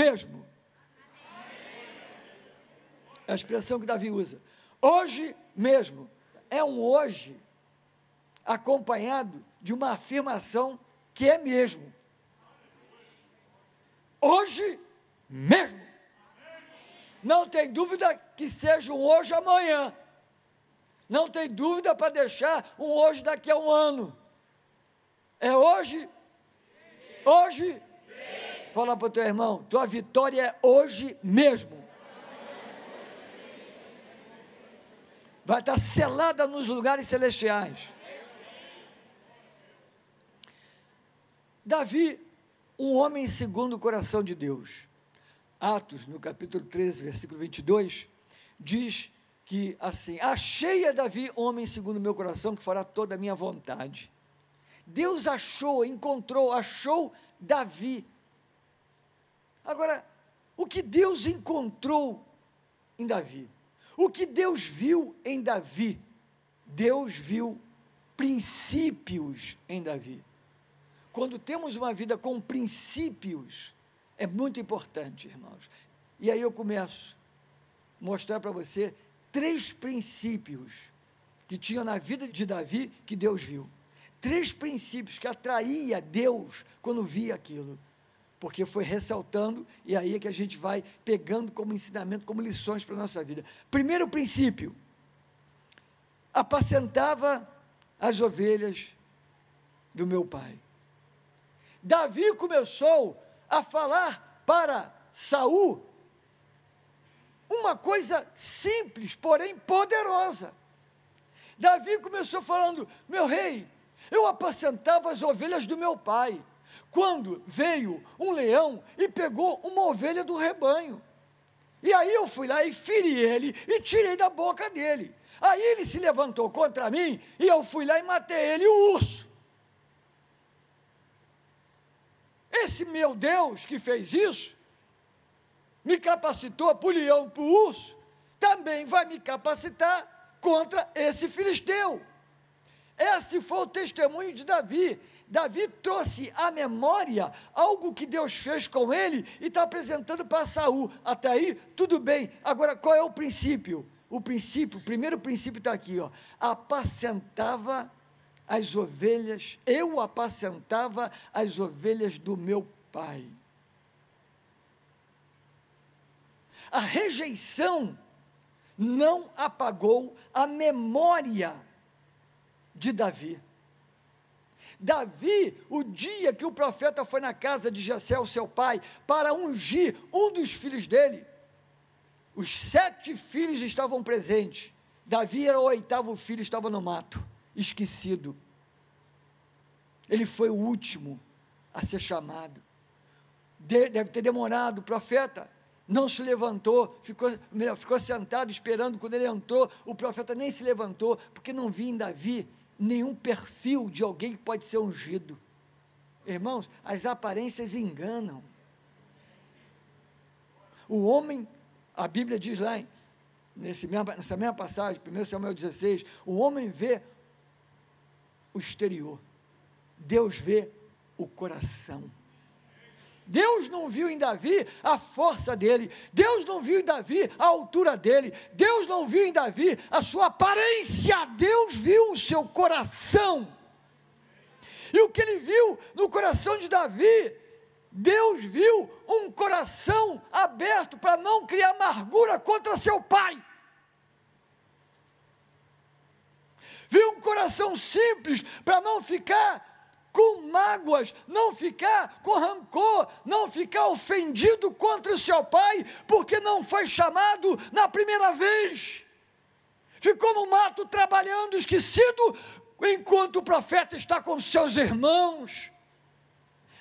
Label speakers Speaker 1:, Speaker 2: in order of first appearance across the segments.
Speaker 1: mesmo. É a expressão que Davi usa. Hoje mesmo. É um hoje acompanhado de uma afirmação que é mesmo. Hoje mesmo. Não tem dúvida que seja um hoje amanhã. Não tem dúvida para deixar um hoje daqui a um ano. É hoje. Hoje. Fala para o teu irmão, tua vitória é hoje mesmo. Vai estar selada nos lugares celestiais. Davi, um homem segundo o coração de Deus. Atos, no capítulo 13, versículo 22, diz que assim: Achei a Davi, homem segundo o meu coração, que fará toda a minha vontade. Deus achou, encontrou, achou Davi. Agora, o que Deus encontrou em Davi? O que Deus viu em Davi? Deus viu princípios em Davi. Quando temos uma vida com princípios, é muito importante, irmãos. E aí eu começo a mostrar para você três princípios que tinham na vida de Davi que Deus viu. Três princípios que atraía Deus quando via aquilo. Porque foi ressaltando, e aí é que a gente vai pegando como ensinamento, como lições para a nossa vida. Primeiro princípio: apacentava as ovelhas do meu pai. Davi começou a falar para Saul uma coisa simples, porém poderosa. Davi começou falando: Meu rei, eu apacentava as ovelhas do meu pai, quando veio um leão e pegou uma ovelha do rebanho. E aí eu fui lá e feri ele e tirei da boca dele. Aí ele se levantou contra mim e eu fui lá e matei ele, o urso. Esse meu Deus que fez isso, me capacitou para o leão, para o urso, também vai me capacitar contra esse filisteu. Esse foi o testemunho de Davi. Davi trouxe à memória algo que Deus fez com ele e está apresentando para Saul. Até aí, tudo bem. Agora, qual é o princípio? O princípio, o primeiro princípio está aqui, ó. Apacentava as ovelhas, eu apacentava as ovelhas do meu pai. A rejeição não apagou a memória de Davi. Davi, o dia que o profeta foi na casa de Jessé, seu pai, para ungir um dos filhos dele, os sete filhos estavam presentes. Davi era o oitavo filho, estava no mato esquecido. Ele foi o último a ser chamado. De, deve ter demorado, o profeta não se levantou, ficou, ficou sentado esperando. Quando ele entrou, o profeta nem se levantou, porque não via em Davi nenhum perfil de alguém que pode ser ungido. Irmãos, as aparências enganam. O homem, a Bíblia diz lá, nesse mesma, nessa mesma passagem, 1 Samuel 16, o homem vê o exterior, Deus vê o coração. Deus não viu em Davi a força dele, Deus não viu em Davi a altura dele, Deus não viu em Davi a sua aparência, Deus viu o seu coração. E o que ele viu no coração de Davi, Deus viu um coração aberto para não criar amargura contra seu pai. Viu um coração simples para não ficar com mágoas, não ficar com rancor, não ficar ofendido contra o seu pai, porque não foi chamado na primeira vez. Ficou no mato trabalhando, esquecido, enquanto o profeta está com seus irmãos.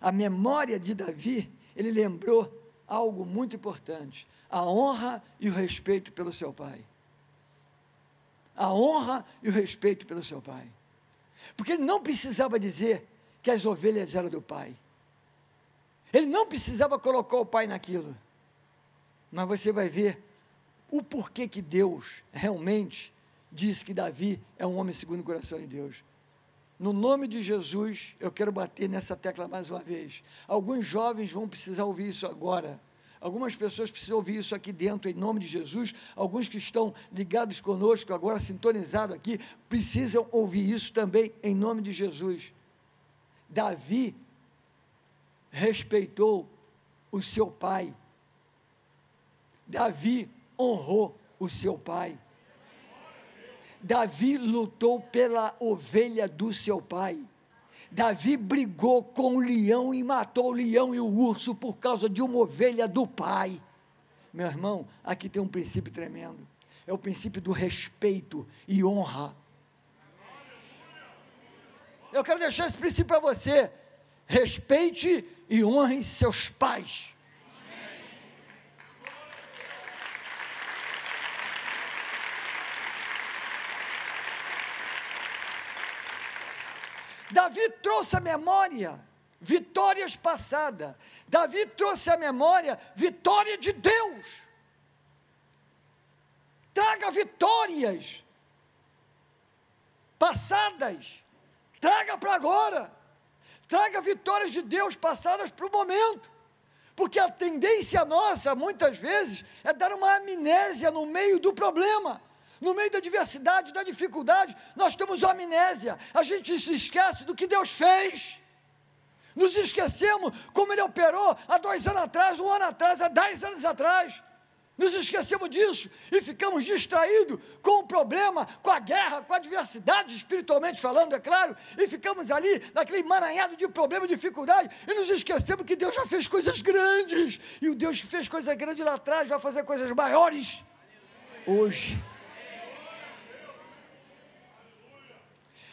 Speaker 1: A memória de Davi, ele lembrou algo muito importante: a honra e o respeito pelo seu pai a honra e o respeito pelo seu pai. Porque ele não precisava dizer que as ovelhas eram do pai. Ele não precisava colocar o pai naquilo. Mas você vai ver o porquê que Deus realmente disse que Davi é um homem segundo o coração de Deus. No nome de Jesus, eu quero bater nessa tecla mais uma vez. Alguns jovens vão precisar ouvir isso agora. Algumas pessoas precisam ouvir isso aqui dentro, em nome de Jesus. Alguns que estão ligados conosco, agora sintonizados aqui, precisam ouvir isso também, em nome de Jesus. Davi respeitou o seu pai. Davi honrou o seu pai. Davi lutou pela ovelha do seu pai. Davi brigou com o leão e matou o leão e o urso por causa de uma ovelha do pai. Meu irmão, aqui tem um princípio tremendo. É o princípio do respeito e honra. Eu quero deixar esse princípio para você. Respeite e honre seus pais. Davi trouxe a memória vitórias passadas. Davi trouxe a memória vitória de Deus. Traga vitórias passadas. Traga para agora. Traga vitórias de Deus passadas para o momento. Porque a tendência nossa, muitas vezes, é dar uma amnésia no meio do problema. No meio da diversidade, da dificuldade, nós temos amnésia. A gente se esquece do que Deus fez. Nos esquecemos como Ele operou há dois anos atrás, um ano atrás, há dez anos atrás. Nos esquecemos disso e ficamos distraídos com o problema, com a guerra, com a adversidade, espiritualmente falando, é claro, e ficamos ali naquele emaranhado de problema e dificuldade e nos esquecemos que Deus já fez coisas grandes e o Deus que fez coisas grandes lá atrás vai fazer coisas maiores hoje.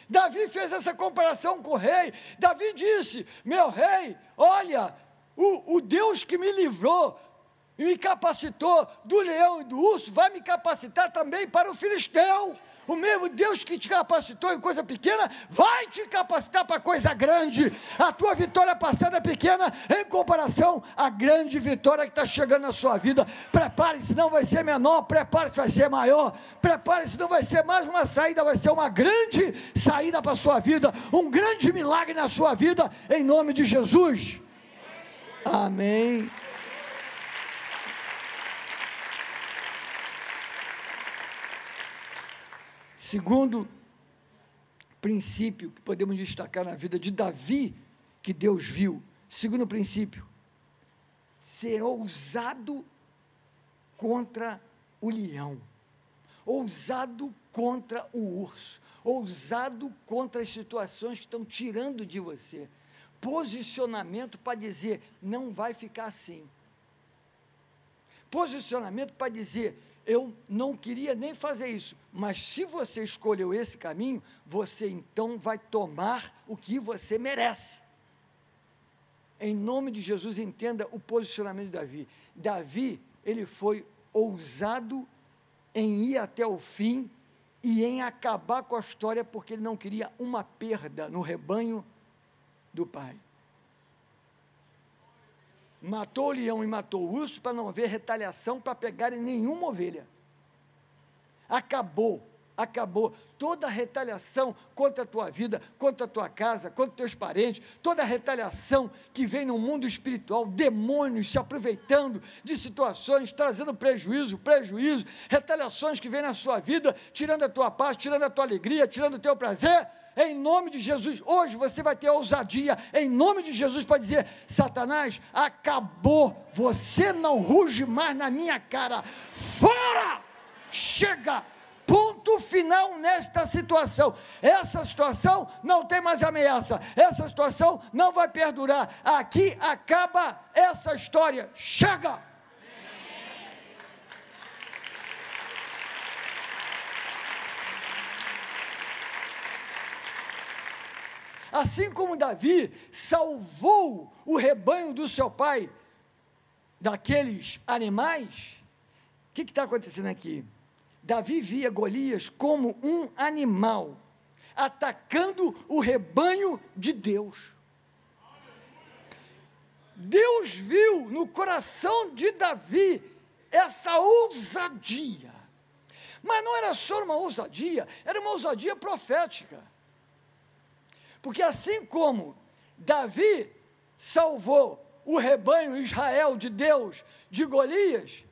Speaker 1: Davi fez essa comparação com o rei. Davi disse: Meu rei, olha, o, o Deus que me livrou e me capacitou do leão e do urso vai me capacitar também para o filisteu. O mesmo Deus que te capacitou em coisa pequena vai te capacitar para coisa grande. A tua vitória passada é pequena em comparação à grande vitória que está chegando na sua vida. Prepare-se, não vai ser menor, prepare-se, vai ser maior. Prepare-se, não vai ser mais uma saída, vai ser uma grande saída para a sua vida. Um grande milagre na sua vida, em nome de Jesus. Amém. Segundo princípio que podemos destacar na vida de Davi, que Deus viu. Segundo princípio, ser ousado contra o leão, ousado contra o urso, ousado contra as situações que estão tirando de você. Posicionamento para dizer, não vai ficar assim. Posicionamento para dizer, eu não queria nem fazer isso, mas se você escolheu esse caminho, você então vai tomar o que você merece. Em nome de Jesus, entenda o posicionamento de Davi. Davi, ele foi ousado em ir até o fim e em acabar com a história, porque ele não queria uma perda no rebanho do pai. Matou o leão e matou o urso para não haver retaliação para pegarem nenhuma ovelha. Acabou, acabou toda retaliação contra a tua vida, contra a tua casa, contra teus parentes, toda retaliação que vem no mundo espiritual, demônios se aproveitando de situações, trazendo prejuízo, prejuízo, retaliações que vêm na sua vida, tirando a tua paz, tirando a tua alegria, tirando o teu prazer em nome de Jesus. Hoje você vai ter ousadia, em nome de Jesus, para dizer: Satanás, acabou, você não ruge mais na minha cara, fora, chega. Ponto final nesta situação. Essa situação não tem mais ameaça. Essa situação não vai perdurar. Aqui acaba essa história. Chega! Assim como Davi salvou o rebanho do seu pai daqueles animais, o que está acontecendo aqui? Davi via Golias como um animal atacando o rebanho de Deus. Deus viu no coração de Davi essa ousadia. Mas não era só uma ousadia, era uma ousadia profética. Porque assim como Davi salvou o rebanho Israel de Deus de Golias,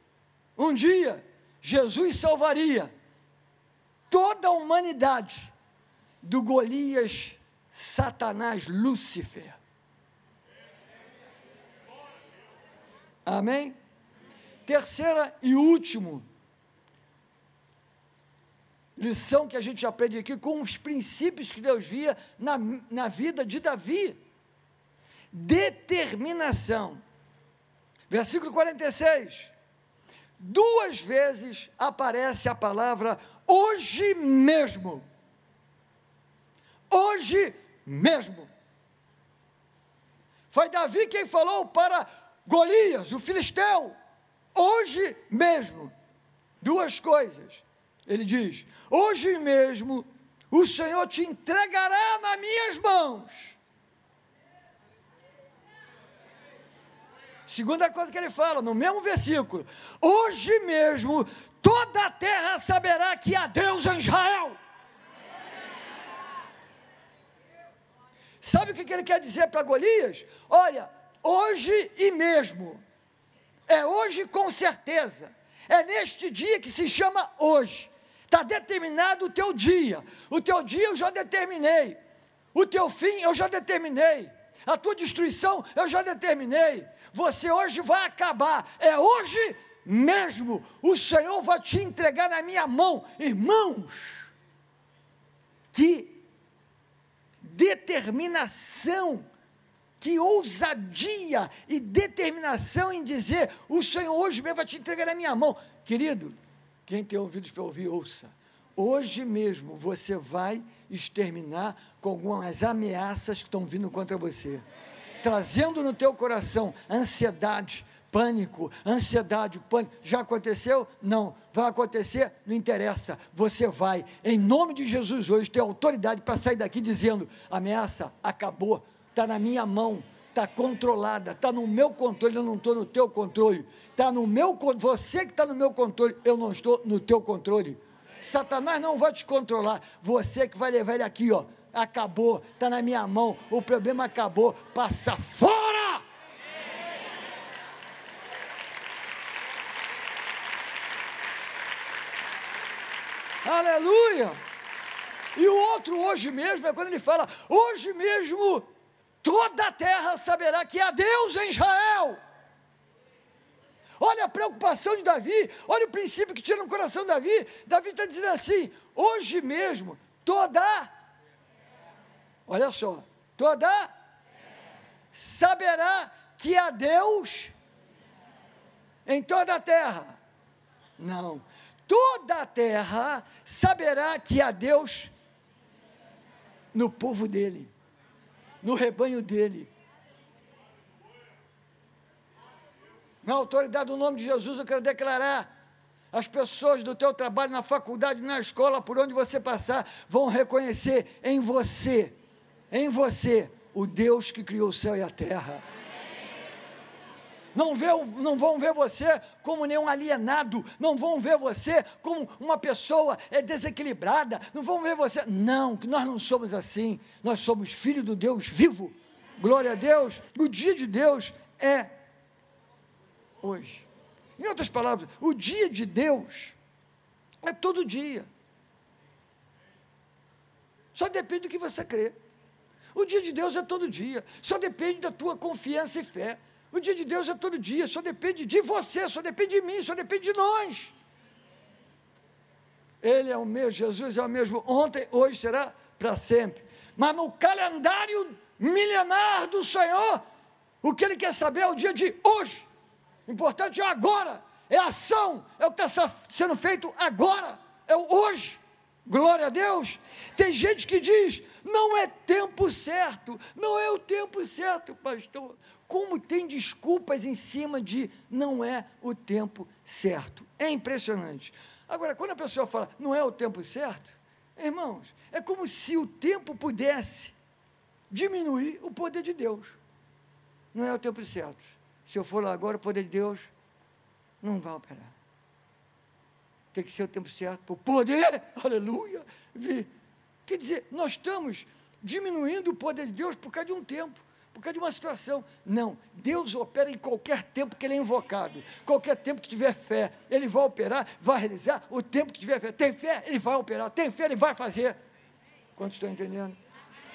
Speaker 1: um dia Jesus salvaria toda a humanidade do Golias, Satanás, Lúcifer. Amém? Terceira e último lição que a gente aprende aqui com os princípios que Deus via na, na vida de Davi. Determinação. Versículo 46. Duas vezes aparece a palavra hoje mesmo. Hoje mesmo. Foi Davi quem falou para Golias, o filisteu, hoje mesmo. Duas coisas. Ele diz: Hoje mesmo o Senhor te entregará nas minhas mãos. Segunda coisa que ele fala, no mesmo versículo: Hoje mesmo toda a terra saberá que há Deus em Israel. Sabe o que ele quer dizer para Golias? Olha, hoje e mesmo, é hoje com certeza, é neste dia que se chama hoje, está determinado o teu dia, o teu dia eu já determinei, o teu fim eu já determinei, a tua destruição eu já determinei, você hoje vai acabar, é hoje mesmo, o Senhor vai te entregar na minha mão, irmãos, que determinação, que ousadia e determinação em dizer: o Senhor hoje mesmo vai te entregar na minha mão. Querido, quem tem ouvidos para ouvir, ouça. Hoje mesmo você vai exterminar com algumas ameaças que estão vindo contra você, trazendo no teu coração ansiedade, pânico, ansiedade, pânico. Já aconteceu? Não. Vai acontecer? Não interessa. Você vai, em nome de Jesus, hoje, ter autoridade para sair daqui dizendo: ameaça acabou, está na minha mão, está controlada, está no meu controle, eu não estou no teu controle. Está no meu você que está no meu controle, eu não estou no teu controle. Satanás não vai te controlar, você que vai levar ele aqui, ó. Acabou, está na minha mão, o problema acabou, passa fora! Aleluia! E o outro hoje mesmo é quando ele fala: hoje mesmo toda a terra saberá que há Deus em Israel. Olha a preocupação de Davi, olha o princípio que tira no coração de Davi. Davi está dizendo assim: hoje mesmo toda, olha só, toda saberá que há Deus em toda a terra. Não, toda a terra saberá que há Deus no povo dele, no rebanho dele. Na autoridade do nome de Jesus, eu quero declarar: as pessoas do teu trabalho, na faculdade, na escola, por onde você passar, vão reconhecer em você, em você, o Deus que criou o céu e a terra não, vê, não vão ver você como nenhum alienado, não vão ver você como uma pessoa é, desequilibrada, não vão ver você. Não, nós não somos assim, nós somos filhos do Deus vivo. Glória a Deus, o dia de Deus é hoje. Em outras palavras, o dia de Deus é todo dia. Só depende do que você crê. O dia de Deus é todo dia, só depende da tua confiança e fé. O dia de Deus é todo dia, só depende de você, só depende de mim, só depende de nós. Ele é o mesmo, Jesus é o mesmo ontem, hoje será para sempre. Mas no calendário milenar do Senhor, o que ele quer saber é o dia de hoje. O importante é agora, é ação, é o que está sendo feito agora, é o hoje. Glória a Deus. Tem gente que diz: não é tempo certo, não é o tempo certo, pastor. Como tem desculpas em cima de não é o tempo certo. É impressionante. Agora, quando a pessoa fala não é o tempo certo, irmãos, é como se o tempo pudesse diminuir o poder de Deus. Não é o tempo certo. Se eu for lá agora, o poder de Deus não vai operar. Tem que ser o tempo certo para o poder, aleluia, vir. Quer dizer, nós estamos diminuindo o poder de Deus por causa de um tempo. Por causa de uma situação. Não, Deus opera em qualquer tempo que ele é invocado, qualquer tempo que tiver fé, ele vai operar, vai realizar o tempo que tiver fé. Tem fé, ele vai operar, tem fé, ele vai fazer. Quantos estão entendendo?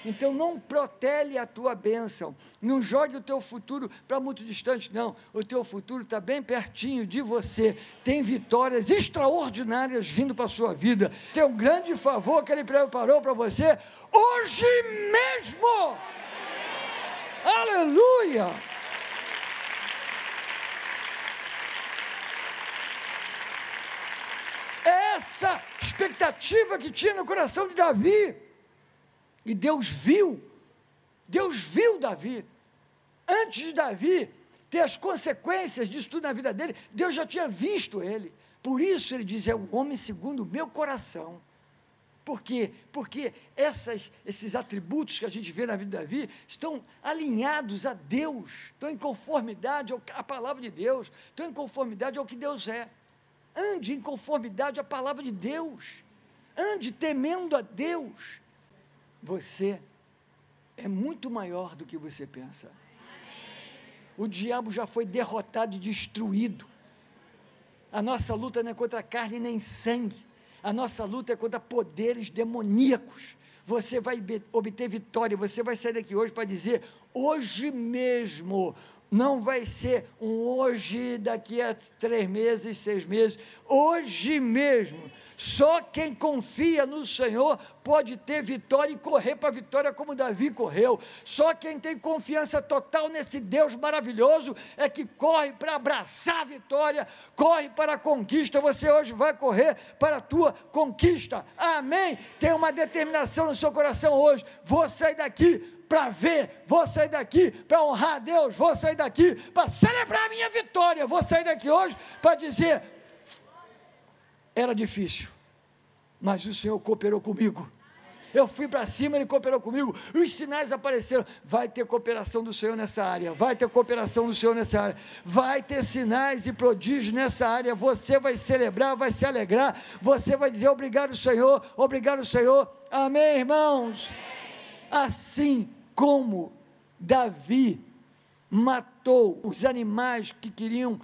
Speaker 1: Então não protele a tua bênção, não jogue o teu futuro para muito distante, não. O teu futuro está bem pertinho de você. Tem vitórias extraordinárias vindo para a sua vida. Tem um grande favor que ele preparou para você hoje mesmo. Aleluia! Essa expectativa que tinha no coração de Davi. E Deus viu, Deus viu Davi. Antes de Davi ter as consequências disso tudo na vida dele, Deus já tinha visto ele. Por isso ele diz: é um homem segundo o meu coração. Por quê? Porque essas, esses atributos que a gente vê na vida de Davi estão alinhados a Deus, estão em conformidade à palavra de Deus, estão em conformidade ao que Deus é. Ande em conformidade à palavra de Deus, ande temendo a Deus. Você é muito maior do que você pensa. O diabo já foi derrotado e destruído. A nossa luta não é contra carne nem sangue a nossa luta é contra poderes demoníacos. Você vai obter vitória, você vai sair daqui hoje para dizer: hoje mesmo não vai ser um hoje daqui a três meses, seis meses, hoje mesmo. Só quem confia no Senhor pode ter vitória e correr para a vitória como Davi correu. Só quem tem confiança total nesse Deus maravilhoso é que corre para abraçar a vitória, corre para a conquista. Você hoje vai correr para a tua conquista. Amém. Tem uma determinação no seu coração hoje. Vou sair daqui para ver, vou sair daqui para honrar a Deus, vou sair daqui para celebrar a minha vitória, vou sair daqui hoje para dizer: era difícil, mas o Senhor cooperou comigo. Eu fui para cima, ele cooperou comigo. Os sinais apareceram. Vai ter cooperação do Senhor nessa área. Vai ter cooperação do Senhor nessa área. Vai ter sinais e prodígios nessa área. Você vai celebrar, vai se alegrar. Você vai dizer obrigado, Senhor. Obrigado, Senhor. Amém, irmãos. Assim como Davi matou os animais que queriam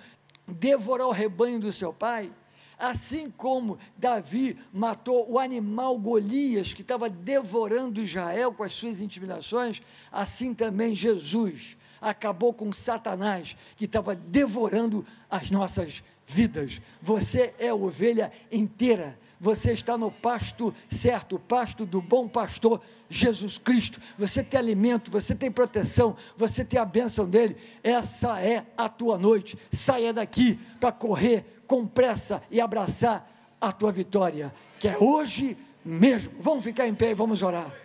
Speaker 1: devorar o rebanho do seu pai, assim como Davi matou o animal Golias que estava devorando Israel com as suas intimidações, assim também Jesus acabou com Satanás que estava devorando as nossas vidas. Você é ovelha inteira você está no pasto certo, o pasto do bom pastor Jesus Cristo. Você tem alimento, você tem proteção, você tem a bênção dele. Essa é a tua noite. Saia daqui para correr com pressa e abraçar a tua vitória, que é hoje mesmo. Vamos ficar em pé e vamos orar.